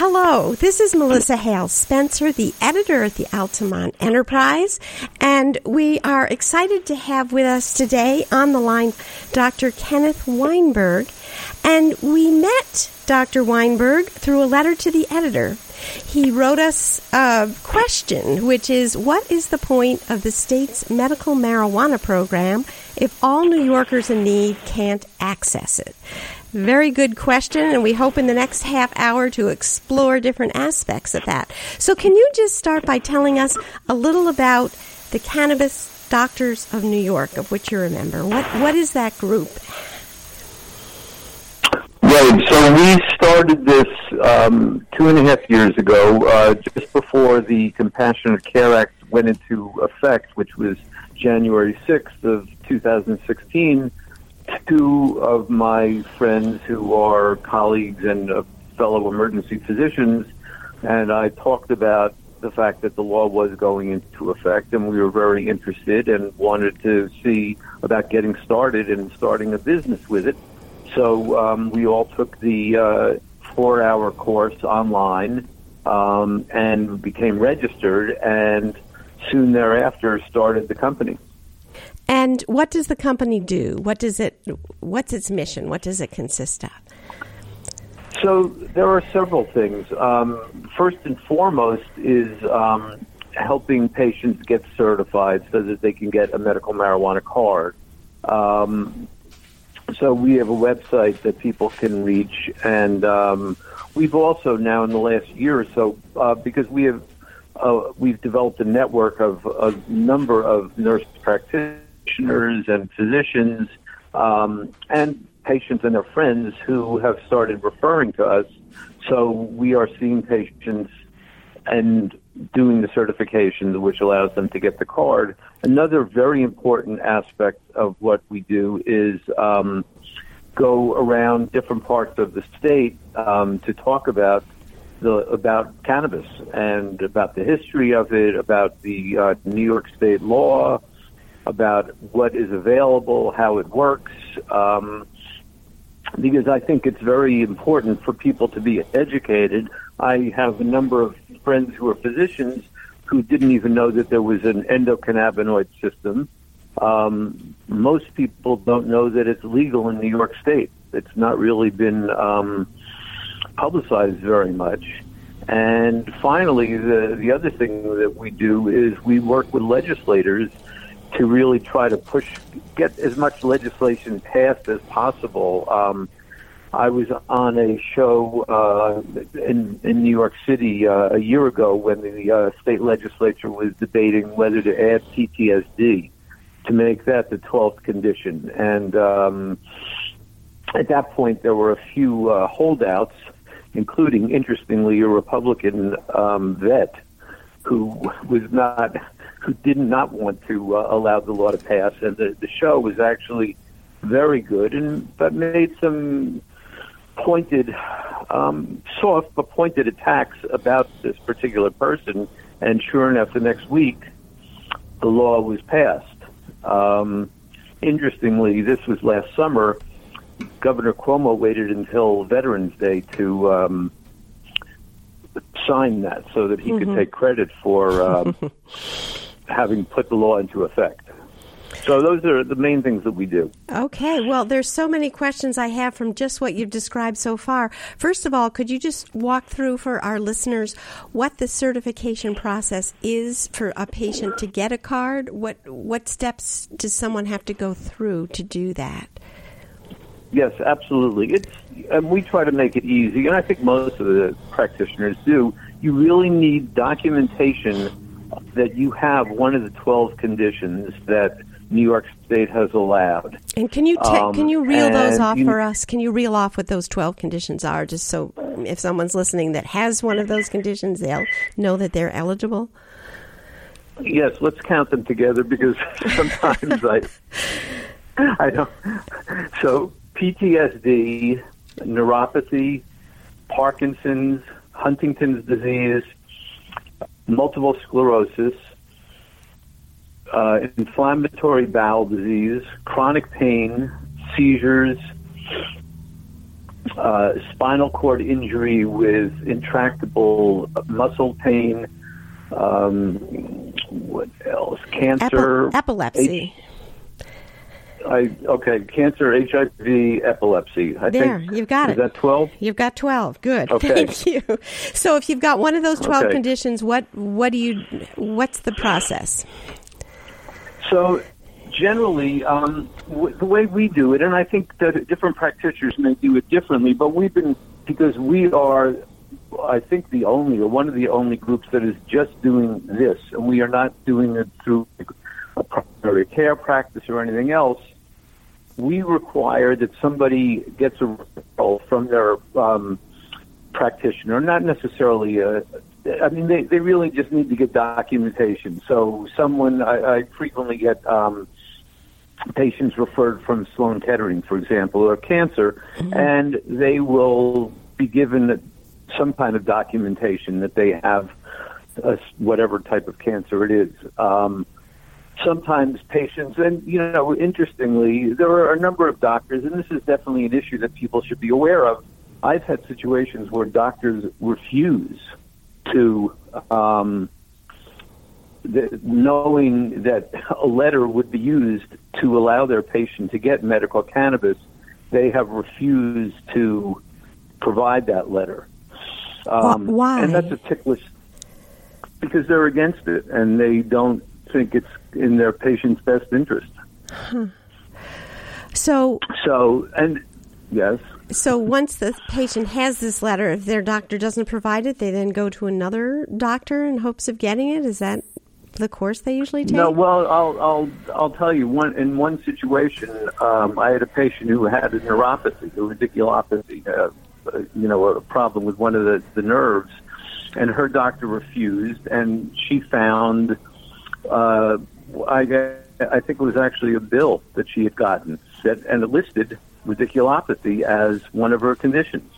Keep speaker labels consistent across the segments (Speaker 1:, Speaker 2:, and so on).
Speaker 1: Hello, this is Melissa Hale Spencer, the editor at the Altamont Enterprise, and we are excited to have with us today on the line Dr. Kenneth Weinberg. And we met Dr. Weinberg through a letter to the editor. He wrote us a question, which is What is the point of the state's medical marijuana program if all New Yorkers in need can't access it? Very good question, and we hope in the next half hour to explore different aspects of that. So, can you just start by telling us a little about the Cannabis Doctors of New York, of which you remember? What What is that group?
Speaker 2: Right. So we started this um, two and a half years ago, uh, just before the Compassionate Care Act went into effect, which was January 6th of 2016 two of my friends who are colleagues and uh, fellow emergency physicians, and I talked about the fact that the law was going into effect, and we were very interested and wanted to see about getting started and starting a business with it. So um, we all took the uh, four-hour course online um, and became registered, and soon thereafter started the company.
Speaker 1: And what does the company do? What does it? What's its mission? What does it consist of?
Speaker 2: So there are several things. Um, first and foremost is um, helping patients get certified so that they can get a medical marijuana card. Um, so we have a website that people can reach, and um, we've also now in the last year or so, uh, because we have uh, we've developed a network of a number of nurse practitioners practitioners and physicians um, and patients and their friends who have started referring to us. So we are seeing patients and doing the certification, which allows them to get the card. Another very important aspect of what we do is um, go around different parts of the state um, to talk about the about cannabis and about the history of it, about the uh, New York State law, about what is available, how it works, um, because I think it's very important for people to be educated. I have a number of friends who are physicians who didn't even know that there was an endocannabinoid system. Um, most people don't know that it's legal in New York State. It's not really been um, publicized very much. And finally, the, the other thing that we do is we work with legislators to really try to push, get as much legislation passed as possible. Um, I was on a show uh, in in New York City uh, a year ago when the uh, state legislature was debating whether to add PTSD to make that the twelfth condition, and um, at that point there were a few uh, holdouts, including, interestingly, a Republican um, vet who was not who did not want to uh, allow the law to pass, and the, the show was actually very good, and but made some pointed, um, soft but pointed attacks about this particular person. And sure enough, the next week, the law was passed. Um, interestingly, this was last summer. Governor Cuomo waited until Veterans Day to um, sign that so that he mm-hmm. could take credit for um, having put the law into effect. So those are the main things that we do.
Speaker 1: Okay. Well, there's so many questions I have from just what you've described so far. First of all, could you just walk through for our listeners what the certification process is for a patient to get a card? What what steps does someone have to go through to do that?
Speaker 2: Yes, absolutely. It's and we try to make it easy, and I think most of the practitioners do. You really need documentation that you have one of the 12 conditions that New York State has allowed.
Speaker 1: And can you um, can you reel those off you, for us? Can you reel off what those 12 conditions are just so if someone's listening that has one of those conditions they'll know that they're eligible?
Speaker 2: Yes, let's count them together because sometimes I I don't so PTSD, neuropathy, Parkinson's, Huntington's disease, multiple sclerosis, uh, inflammatory bowel disease, chronic pain, seizures, uh, spinal cord injury with intractable muscle pain. Um, what else? Cancer,
Speaker 1: Epi- epilepsy.
Speaker 2: H- I okay, cancer, HIV, epilepsy. I
Speaker 1: there,
Speaker 2: think,
Speaker 1: you've got
Speaker 2: is
Speaker 1: it.
Speaker 2: that twelve?
Speaker 1: You've got twelve. Good.
Speaker 2: Okay.
Speaker 1: Thank you. So, if you've got one of those twelve
Speaker 2: Okay.
Speaker 1: conditions, what what do you? What's the process?
Speaker 2: So, generally, um, w- the way we do it, and I think that different practitioners may do it differently, but we've been because we are, I think, the only or one of the only groups that is just doing this, and we are not doing it through a primary care practice or anything else. We require that somebody gets a referral from their um, practitioner, not necessarily a. I mean, they, they really just need to get documentation. So, someone I, I frequently get um, patients referred from Sloan Kettering, for example, or cancer, and they will be given some kind of documentation that they have uh, whatever type of cancer it is. Um, sometimes patients, and you know, interestingly, there are a number of doctors, and this is definitely an issue that people should be aware of. I've had situations where doctors refuse to, um, the, knowing that a letter would be used to allow their patient to get medical cannabis, they have refused to provide that letter. Um,
Speaker 1: why?
Speaker 2: And that's a ticklish because they're against it and they don't think it's in their patient's best interest.
Speaker 1: So,
Speaker 2: So, and yes,
Speaker 1: so once the patient has this letter, if their doctor doesn't provide it, they then go to another doctor in hopes of getting it. Is that the course they usually take?
Speaker 2: no. Well, I'll I'll I'll tell you one in one situation. Um, I had a patient who had a neuropathy, a radiculopathy, uh, uh, you know, a problem with one of the the nerves, and her doctor refused, and she found. Uh, I I think it was actually a bill that she had gotten that and it listed radiculopathy as one of her conditions.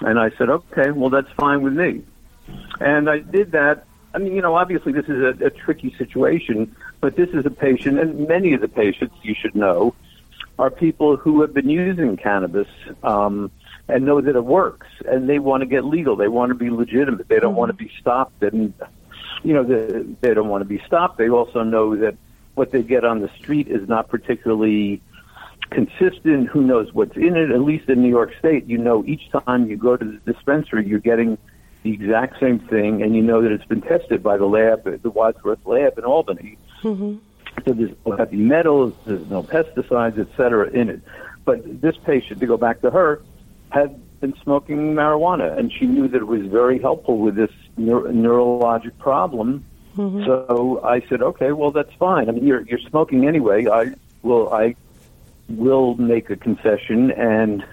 Speaker 2: And I said, okay, well that's fine with me. And I did that. I mean, you know, obviously this is a, a tricky situation, but this is a patient, and many of the patients you should know are people who have been using cannabis um, and know that it works, and they want to get legal. They want to be legitimate. They don't want to be stopped, and you know, the, they don't want to be stopped. They also know that what they get on the street is not particularly consistent. Who knows what's in it? At least in New York State, you know, each time you go to the dispensary, you're getting the exact same thing, and you know that it's been tested by the lab, the Wadsworth lab in Albany. Mm-hmm. So there's no heavy metals, there's no pesticides, et cetera, in it. But this patient, to go back to her, had been smoking marijuana, and she knew that it was very helpful with this neur- neurologic problem. So I said, okay, well that's fine. I mean, you're you're smoking anyway. I will I will make a concession and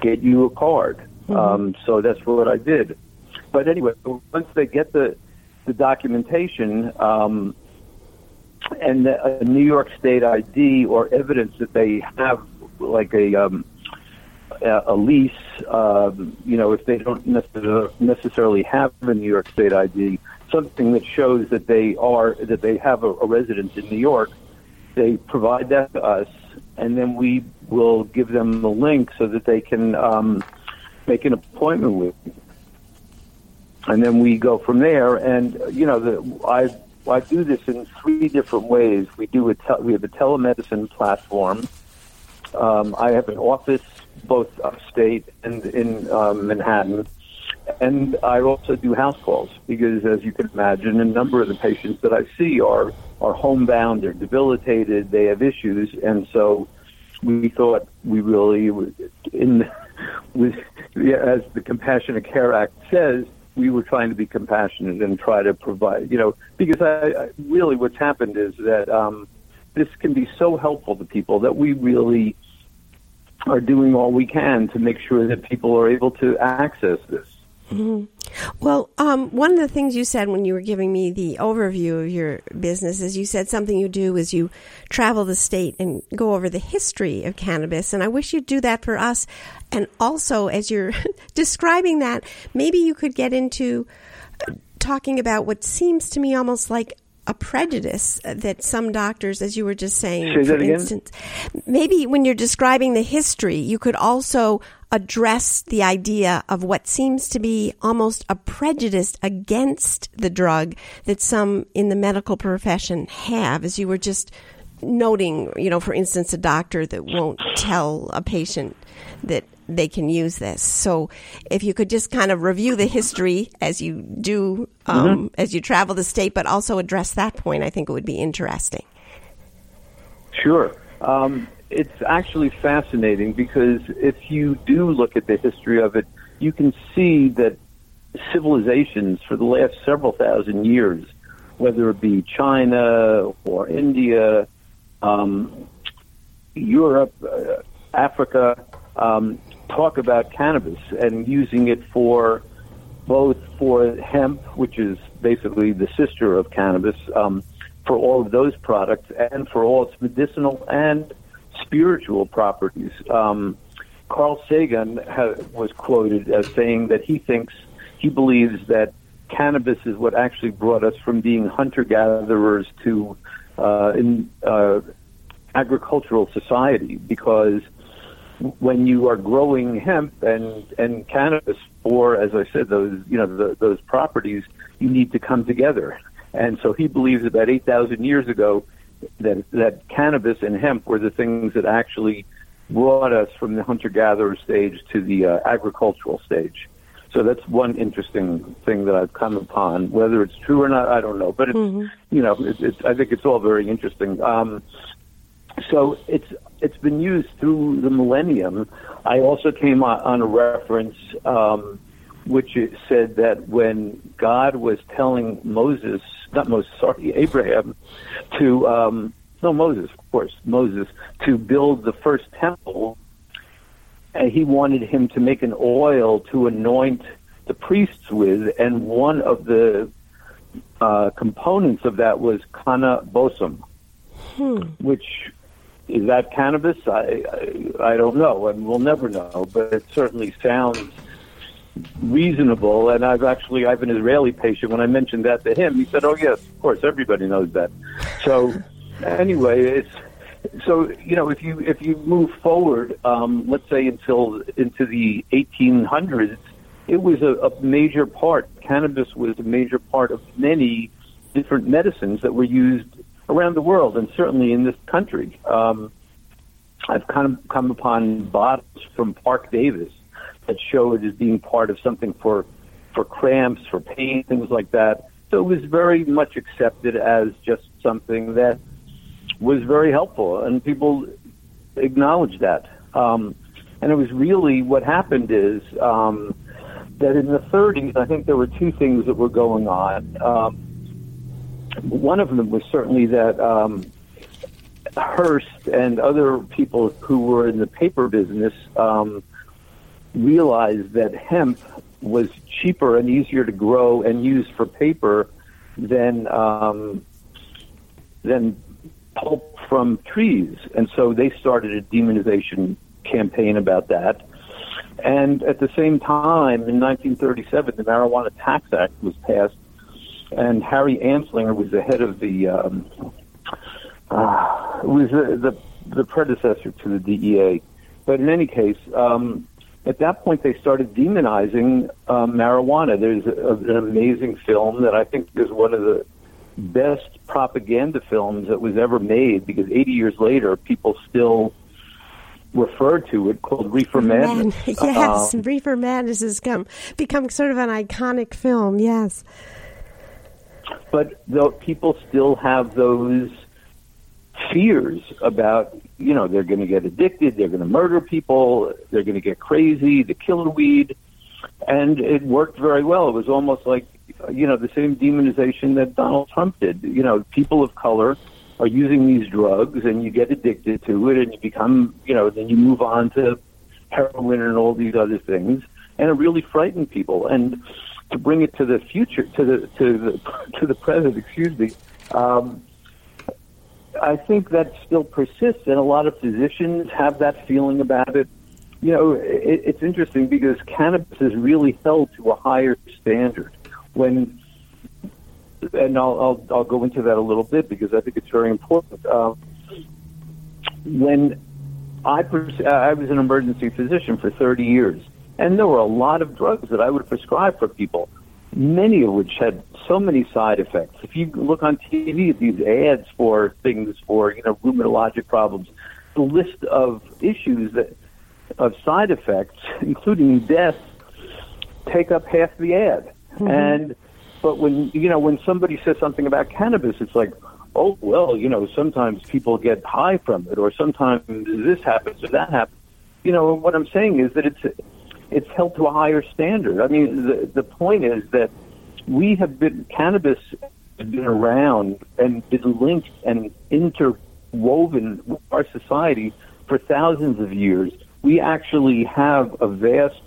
Speaker 2: get you a card. Um, so that's what I did. But anyway, once they get the the documentation um, and the, a New York State ID or evidence that they have, like a um, a lease, um, you know, if they don't necessarily have a New York State ID, something that shows that they are that they have a, a residence in New York, they provide that to us, and then we will give them the link so that they can um, make an appointment with. you. And then we go from there, and uh, you know, the, I I do this in three different ways. We do a we have a telemedicine platform. Um, I have an office both upstate and in um, Manhattan, and I also do house calls because, as you can imagine, a number of the patients that I see are are homebound, they're debilitated, they have issues, and so we thought we really, in with as the Compassionate Care Act says, we were trying to be compassionate and try to provide, you know, because I, I really what's happened is that um, this can be so helpful to people that we really are doing all we can to make sure that people are able to access this.
Speaker 1: Well, um, one of the things you said when you were giving me the overview of your business is you said something you do is you travel the state and go over the history of cannabis. And I wish you'd do that for us. And also, as you're describing that, maybe you could get into uh, talking about what seems to me almost like a prejudice that some doctors, as you were just saying,
Speaker 2: Say
Speaker 1: for instance, maybe when you're describing the history, you could also address the idea of what seems to be almost a prejudice against the drug that some in the medical profession have, as you were just noting, you know, for instance, a doctor that won't tell a patient that they can use this. So, if you could just kind of review the history as you do um,
Speaker 2: Mm-hmm.
Speaker 1: as you travel the state, but also address that point, I think it would be interesting.
Speaker 2: Sure. Um, it's actually fascinating because if you do look at the history of it, you can see that civilizations for the last several thousand years, whether it be China or India, um, Europe, uh, Africa, um, talk about cannabis and using it for both for hemp, which is basically the sister of cannabis, um, for all of those products, and for all its medicinal and spiritual properties. Um, Carl Sagan ha- was quoted as saying that he thinks, he believes that cannabis is what actually brought us from being hunter gatherers to uh, in uh, agricultural society because when you are growing hemp and and cannabis for, as I said, those you know the, those properties, you need to come together. And so he believes about eight thousand years ago that that cannabis and hemp were the things that actually brought us from the hunter gatherer stage to the uh, agricultural stage. So that's one interesting thing that I've come upon. Whether it's true or not, I don't know. But it's you know, it, it's I think it's all very interesting. Um, so it's it's been used through the millennium. I also came on, on a reference um, which said that when God was telling Moses, not Moses, sorry, Abraham, to um, no Moses, of course, Moses, to build the first temple, and he wanted him to make an oil to anoint the priests with, and one of the uh, components of that was canna bosum, which is that cannabis? I, I I don't know, and we'll never know. But it certainly sounds reasonable. And I've actually I have an Israeli patient. When I mentioned that to him, he said, "Oh yes, of course, everybody knows that." So anyway, it's so you know if you if you move forward, um, let's say until into the 1800s, it was a, a major part. Cannabis was a major part of many different medicines that were used around the world, and certainly in this country. Um, I've kind of come upon bottles from Parke-Davis that show it as being part of something for for cramps, for pain, things like that. So it was very much accepted as just something that was very helpful, and people acknowledged that. Um, and it was really what happened is um, that in the 30s, I think there were two things that were going on. Um, one of them was certainly that um, Hearst and other people who were in the paper business um, realized that hemp was cheaper and easier to grow and use for paper than um, than pulp from trees, and so they started a demonization campaign about that. And at the same time, in 1937, the Marijuana Tax Act was passed, and Harry Anslinger was the head of the um, uh, was the, the the predecessor to the DEA. But in any case, um, at that point they started demonizing um, marijuana. There's a, an amazing film that I think is one of the best propaganda films that was ever made because 80 years later, people still refer to it called Reefer Madness.
Speaker 1: Yes,
Speaker 2: Um,
Speaker 1: Reefer Madness has come become sort of an iconic film. Yes.
Speaker 2: But though people still have those fears about you know they're going to get addicted they're going to murder people they're going to get crazy the killer weed. And it worked very well. It was almost like you know the same demonization that donald trump did. You know people of color are using these drugs and you get addicted to it and you become you know then you move on to heroin and all these other things. And it really frightened people. And to bring it to the future to the to the to the present excuse me um I think that still persists, and a lot of physicians have that feeling about it. You know, it, it's interesting because cannabis is really held to a higher standard. When and I'll, I'll I'll go into that a little bit because I think it's very important. Uh, when I pers- I was an emergency physician for 30 years, and there were a lot of drugs that I would prescribe for people, many of which had so many side effects. If you look on TV, at these ads for things for you know rheumatologic problems, the list of issues that of side effects, including death, take up half the ad. Mm-hmm. And but when you know when somebody says something about cannabis, it's like, oh well, you know, sometimes people get high from it, or sometimes this happens or that happens. You know, what I'm saying is that it's it's held to a higher standard. I mean, the the point is that we have been cannabis has been around and been linked and interwoven with our society for thousands of years. We actually have a vast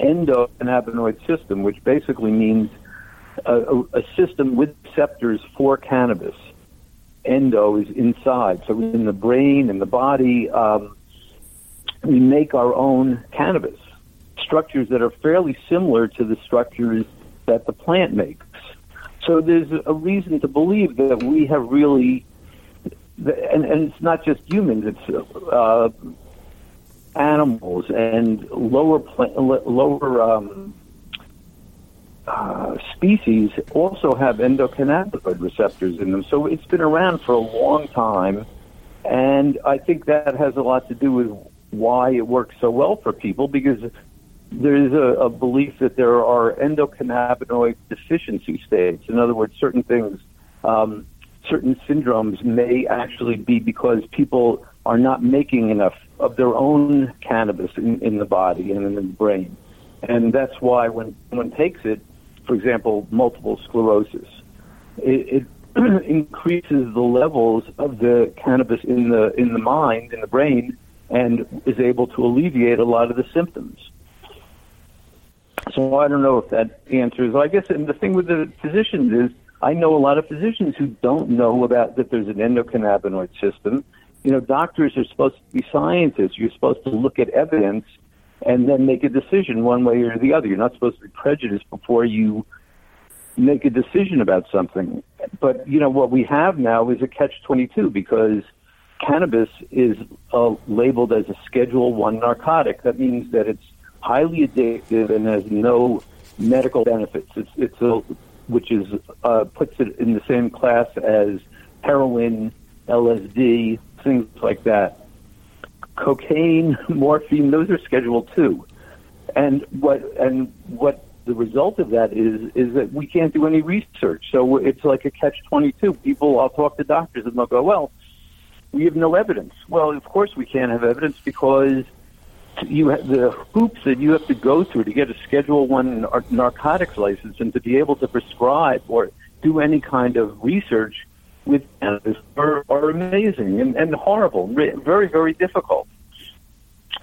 Speaker 2: endocannabinoid system, which basically means a, a, system with receptors for cannabis. Endo is inside, so in the brain and the body. Um, we make our own cannabis structures that are fairly similar to the structures that the plant makes. So there's a reason to believe that we have really, and, and it's not just humans; it's uh, animals and lower plant, lower um, uh, species also have endocannabinoid receptors in them. So it's been around for a long time, and I think that has a lot to do with why it works so well for people because there is a, a belief that there are endocannabinoid deficiency states. In other words, certain things, um, certain syndromes may actually be because people are not making enough of their own cannabis in, in the body and in the brain. And that's why when one takes it, for example, multiple sclerosis, it, it increases the levels of the cannabis in the in the mind, in the brain, and is able to alleviate a lot of the symptoms. So I don't know if that answers. I guess and the thing with the physicians is I know a lot of physicians who don't know about that there's an endocannabinoid system you know, doctors are supposed to be scientists. You're supposed to look at evidence and then make a decision one way or the other. You're not supposed to be prejudiced before you make a decision about something. But, you know, what we have now is a catch 22 because cannabis is uh, labeled as a Schedule 1 narcotic. That means that it's highly addictive and has no medical benefits. It's, it's a, which is, uh, puts it in the same class as heroin, LSD, things like that. Cocaine, morphine, those are scheduled too. And what and what the result of that is is that we can't do any research. So it's like a catch twenty two. People, I'll talk to doctors and they'll go, well, we have no evidence. Well, of course we can't have evidence because you have the hoops that you have to go through to get a Schedule One narcotics license and to be able to prescribe or do any kind of research with cannabis are, are amazing and, and horrible, very, very difficult.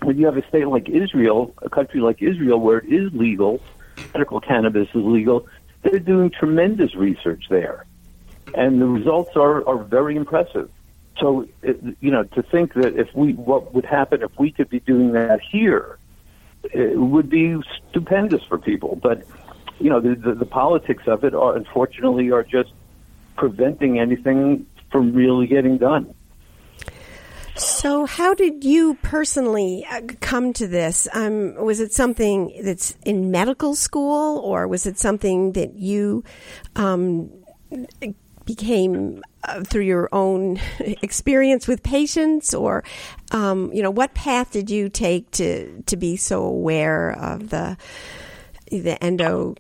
Speaker 2: When you have a state like Israel, a country like Israel, where it is legal, medical cannabis is legal, they're doing tremendous research there. And the results are, are very impressive. So, you know, to think that if we, what would happen if we could be doing that here, it would be stupendous for people. But, you know, the, the, the politics of it are, unfortunately, are just preventing anything from really getting done.
Speaker 1: So, how did you personally uh, come to this? Um, was it something that's in medical school, or was it something that you um, became uh, through your own experience with patients, or um, you know, what path did you take to to be so aware of the the endo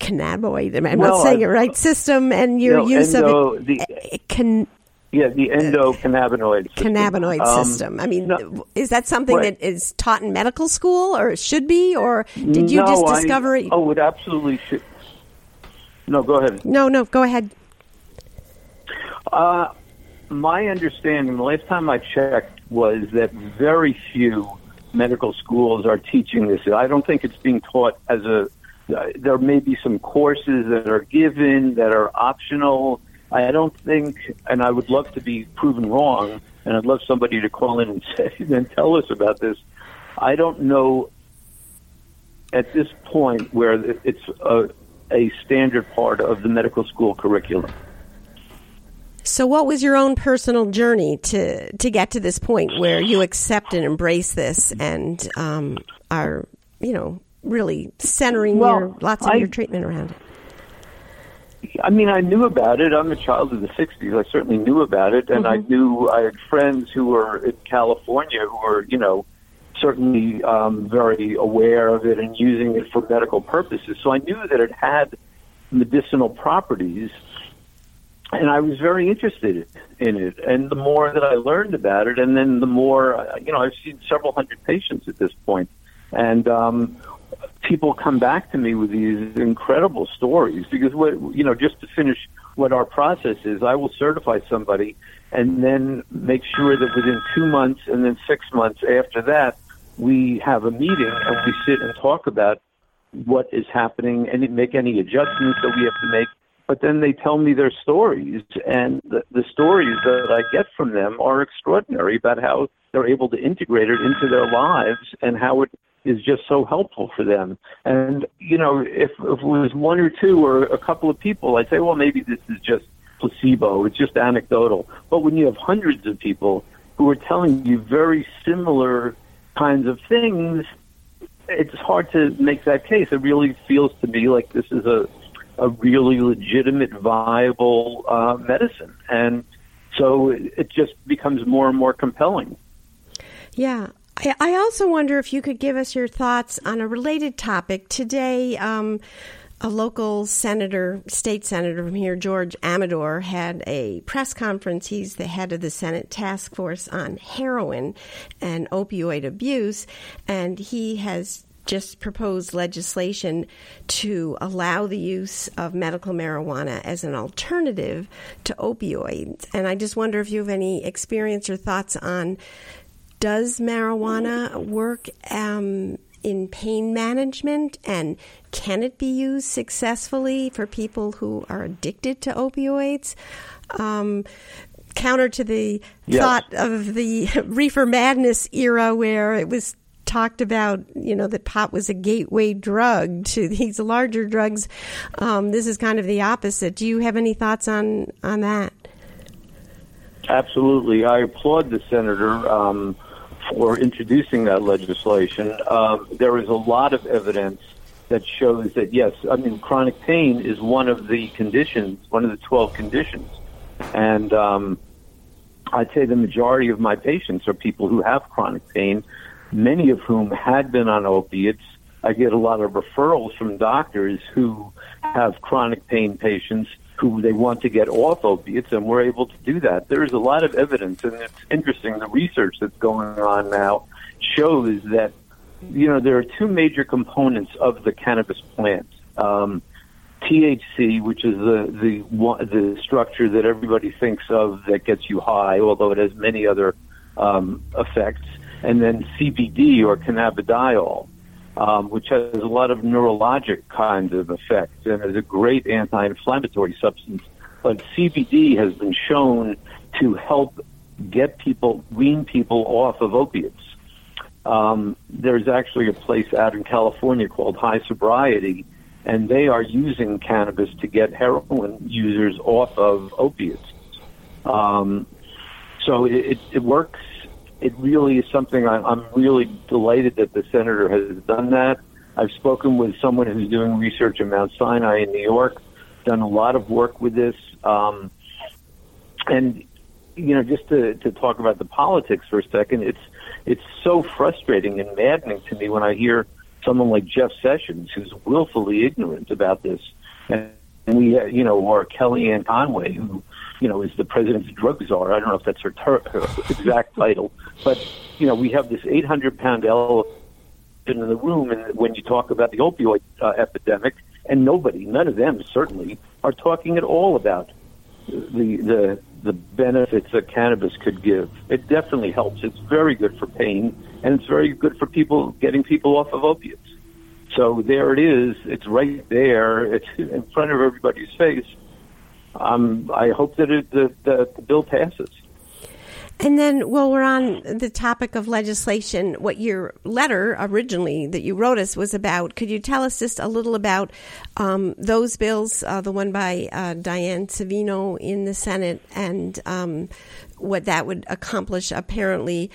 Speaker 1: cannabinoid. I'm well, not saying it right. System and your no, use endo, of it. The, eh, can,
Speaker 2: yeah, the endocannabinoid
Speaker 1: system. cannabinoid um, system. I mean, no, is that something right. that is taught in medical school, or should be, or did you
Speaker 2: no,
Speaker 1: just discover
Speaker 2: I,
Speaker 1: it?
Speaker 2: Oh, it absolutely should. No, go ahead.
Speaker 1: No, no, go ahead.
Speaker 2: Uh, my understanding, the last time I checked, was that very few medical schools are teaching this. I don't think it's being taught as a uh, there may be some courses that are given that are optional. I don't think, and I would love to be proven wrong, and I'd love somebody to call in and say and tell us about this. I don't know at this point where it's a, a standard part of the medical school curriculum.
Speaker 1: So, what was your own personal journey to to get to this point where you accept and embrace this and um, are, you know, really centering well, your lots of I, your treatment around it?
Speaker 2: I mean, I knew about it. I'm a child of the '60s. I certainly knew about it, and mm-hmm. I knew I had friends who were in California who were, you know, certainly um, very aware of it and using it for medical purposes. So I knew that it had medicinal properties, and I was very interested in it. And the more that I learned about it, and then the more, you know, I've seen several hundred patients at this point, and um, people come back to me with these incredible stories because what you know just to finish what our process is i will certify somebody and then make sure that within two months and then six months after that we have a meeting and we sit and talk about what is happening and make any adjustments that we have to make but then they tell me their stories and the, the stories that i get from them are extraordinary about how they're able to integrate it into their lives and how it is just so helpful for them. And you know, if, if it was one or two or a couple of people, I'd say, well, maybe this is just placebo. It's just anecdotal. But when you have hundreds of people who are telling you very similar kinds of things, it's hard to make that case. It really feels to me like this is a a really legitimate, viable uh, medicine, and so it just becomes more and more compelling.
Speaker 1: Yeah, I also wonder if you could give us your thoughts on a related topic. Today, um, a local senator, state senator from here, George Amedore, had a press conference. He's the head of the Senate Task Force on Heroin and Opioid Abuse, and he has just proposed legislation to allow the use of medical marijuana as an alternative to opioids. And I just wonder if you have any experience or thoughts on does marijuana work um, in pain management and can it be used successfully for people who are addicted to opioids? Um, counter to the yes. thought of the reefer madness era where it was talked about, you know, that pot was a gateway drug to these larger drugs. Um, this is kind of the opposite. Do you have any thoughts on on that?
Speaker 2: Absolutely, I applaud the senator. Um, for introducing that legislation, um, there is a lot of evidence that shows that yes, I mean chronic pain is one of the conditions, one of the twelve conditions, and um, I'd say the majority of my patients are people who have chronic pain, many of whom had been on opiates. I get a lot of referrals from doctors who have chronic pain patients who they want to get off opiates, and we're able to do that. There is a lot of evidence, and it's interesting. The research that's going on now shows that you know there are two major components of the cannabis plant. Um, THC, which is the the the structure that everybody thinks of that gets you high, although it has many other um, effects, and then CBD or cannabidiol um, which has a lot of neurologic kinds of effects and is a great anti-inflammatory substance. But CBD has been shown to help get people, wean people off of opiates. Um, there's actually a place out in California called High Sobriety, and they are using cannabis to get heroin users off of opiates. Um, so it, it works it really is something I, I'm really delighted that the senator has done that. I've spoken with someone who's doing research at Mount Sinai in New York, done a lot of work with this. Um, and, you know, just to, to talk about the politics for a second, it's, it's so frustrating and maddening to me when I hear someone like Jeff Sessions, who's willfully ignorant about this. And we, uh, you know, or Kellyanne Conway, who you know, is the president's drug czar. I don't know if that's her, ter- her exact title, but you know, we have this 800 pound elephant in the room, and when you talk about the opioid uh, epidemic, and nobody, none of them certainly, are talking at all about the the the benefits that cannabis could give. It definitely helps. It's very good for pain, and it's very good for people getting people off of opiates. So there it is. It's right there. It's in front of everybody's face um, I hope that it, the, the, the bill passes.
Speaker 1: And then, while we're on the topic of legislation, what your letter originally that you wrote us was about, could you tell us just a little about um, those bills, uh, the one by uh, Diane Savino in the Senate, and um, what that would accomplish? Apparently,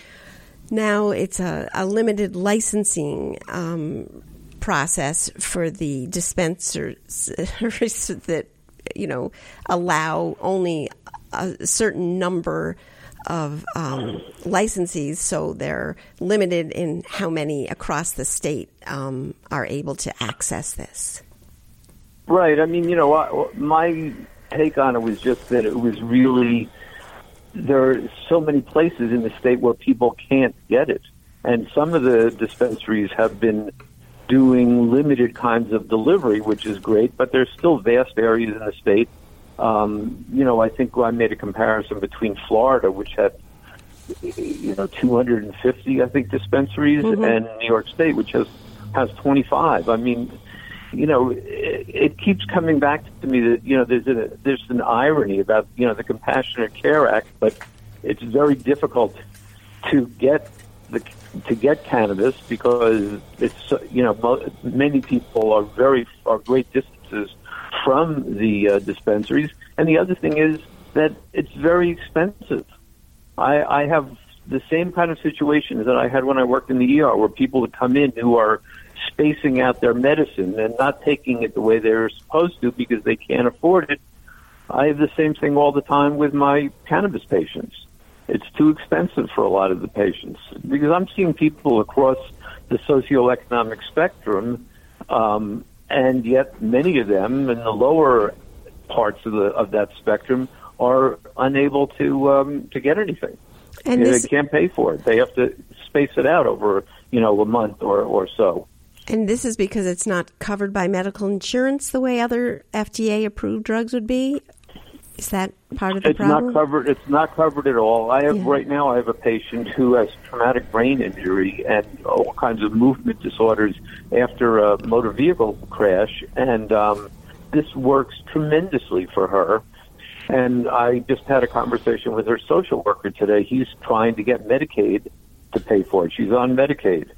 Speaker 1: now it's a, a limited licensing um, process for the dispensers that you know allow only a certain number of um, licensees, so they're limited in how many across the state um, are able to access this.
Speaker 2: Right. I mean, you know, my take on it was just that it was really there are so many places in the state where people can't get it, and some of the dispensaries have been doing limited kinds of delivery, which is great, but there's still vast areas in the state. Um, you know, I think I made a comparison between Florida, which had you know 250, I think, dispensaries, mm-hmm. and New York State, which has has 25. I mean, you know, it, it keeps coming back to me that you know there's a there's an irony about you know the Compassionate Care Act, but it's very difficult to get the to get cannabis because it's you know many people are very are great distances from the uh, dispensaries, and the other thing is that it's very expensive. I, I have the same kind of situations that I had when I worked in the ER, where people would come in who are spacing out their medicine and not taking it the way they're supposed to because they can't afford it. I have the same thing all the time with my cannabis patients it's too expensive for a lot of the patients because I'm seeing people across the socioeconomic spectrum, um, and yet many of them in the lower parts of the of that spectrum are unable to um, to get anything. And this, they can't pay for it. They have to space it out over you know a month or or so.
Speaker 1: And this is because it's not covered by medical insurance the way other FDA approved drugs would be. Is that part of the
Speaker 2: it's
Speaker 1: problem?
Speaker 2: It's not covered. It's not covered at all. I have yeah. right now. I have a patient who has traumatic brain injury and all kinds of movement disorders after a motor vehicle crash, and um, this works tremendously for her. And I just had a conversation with her social worker today. He's trying to get Medicaid to pay for it. She's on Medicaid.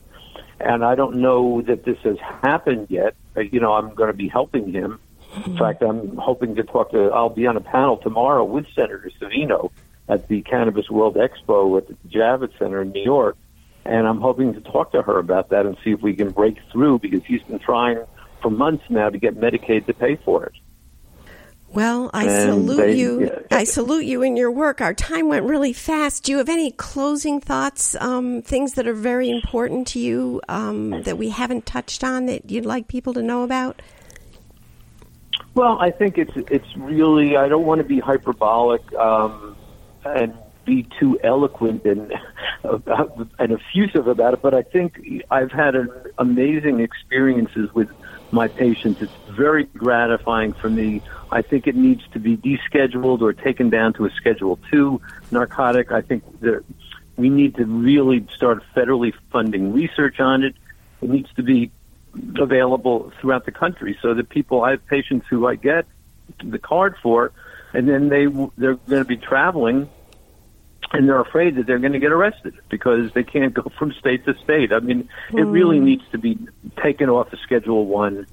Speaker 2: And I don't know that this has happened yet. You know, I'm going to be helping him in fact, I'm hoping to talk to. I'll be on a panel tomorrow with Senator Savino at the Cannabis World Expo at the Javits Center in New York, and I'm hoping to talk to her about that and see if we can break through because he's been trying for months now to get Medicaid to pay for it.
Speaker 1: Well, I and salute they, you. Yeah. I salute you in your work. Our time went really fast. Do you have any closing thoughts, um, things that are very important to you um, that we haven't touched on that you'd like people to know about?
Speaker 2: Well, I think it's it's really I don't want to be hyperbolic um, and be too eloquent and and effusive about it, but I think I've had an amazing experiences with my patients. It's very gratifying for me. I think it needs to be descheduled or taken down to a Schedule Two narcotic. I think that we need to really start federally funding research on it. It needs to be available throughout the country so the people I have patients who I get the card for and then they they're going to be traveling and they're afraid that they're going to get arrested because they can't go from state to state. I mean, mm. it really hmm. needs to be taken off the schedule 1.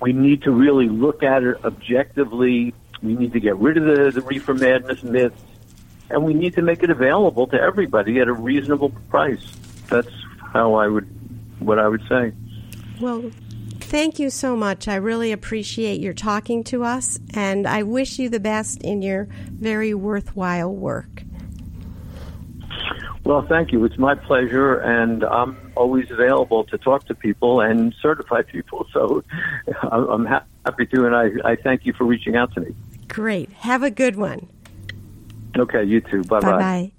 Speaker 2: We need to really look at it objectively. We need to get rid of the, the reefer madness myths and we need to make it available to everybody at a reasonable price. That's how I would what I would say.
Speaker 1: Well, thank you so much. I really appreciate your talking to us, and I wish you the best in your very worthwhile work.
Speaker 2: Well, thank you. It's my pleasure, and I'm always available to talk to people and certify people. So I'm happy to, and I, I thank you for reaching out to me.
Speaker 1: Great. Have a good one.
Speaker 2: Okay, you too. Bye bye.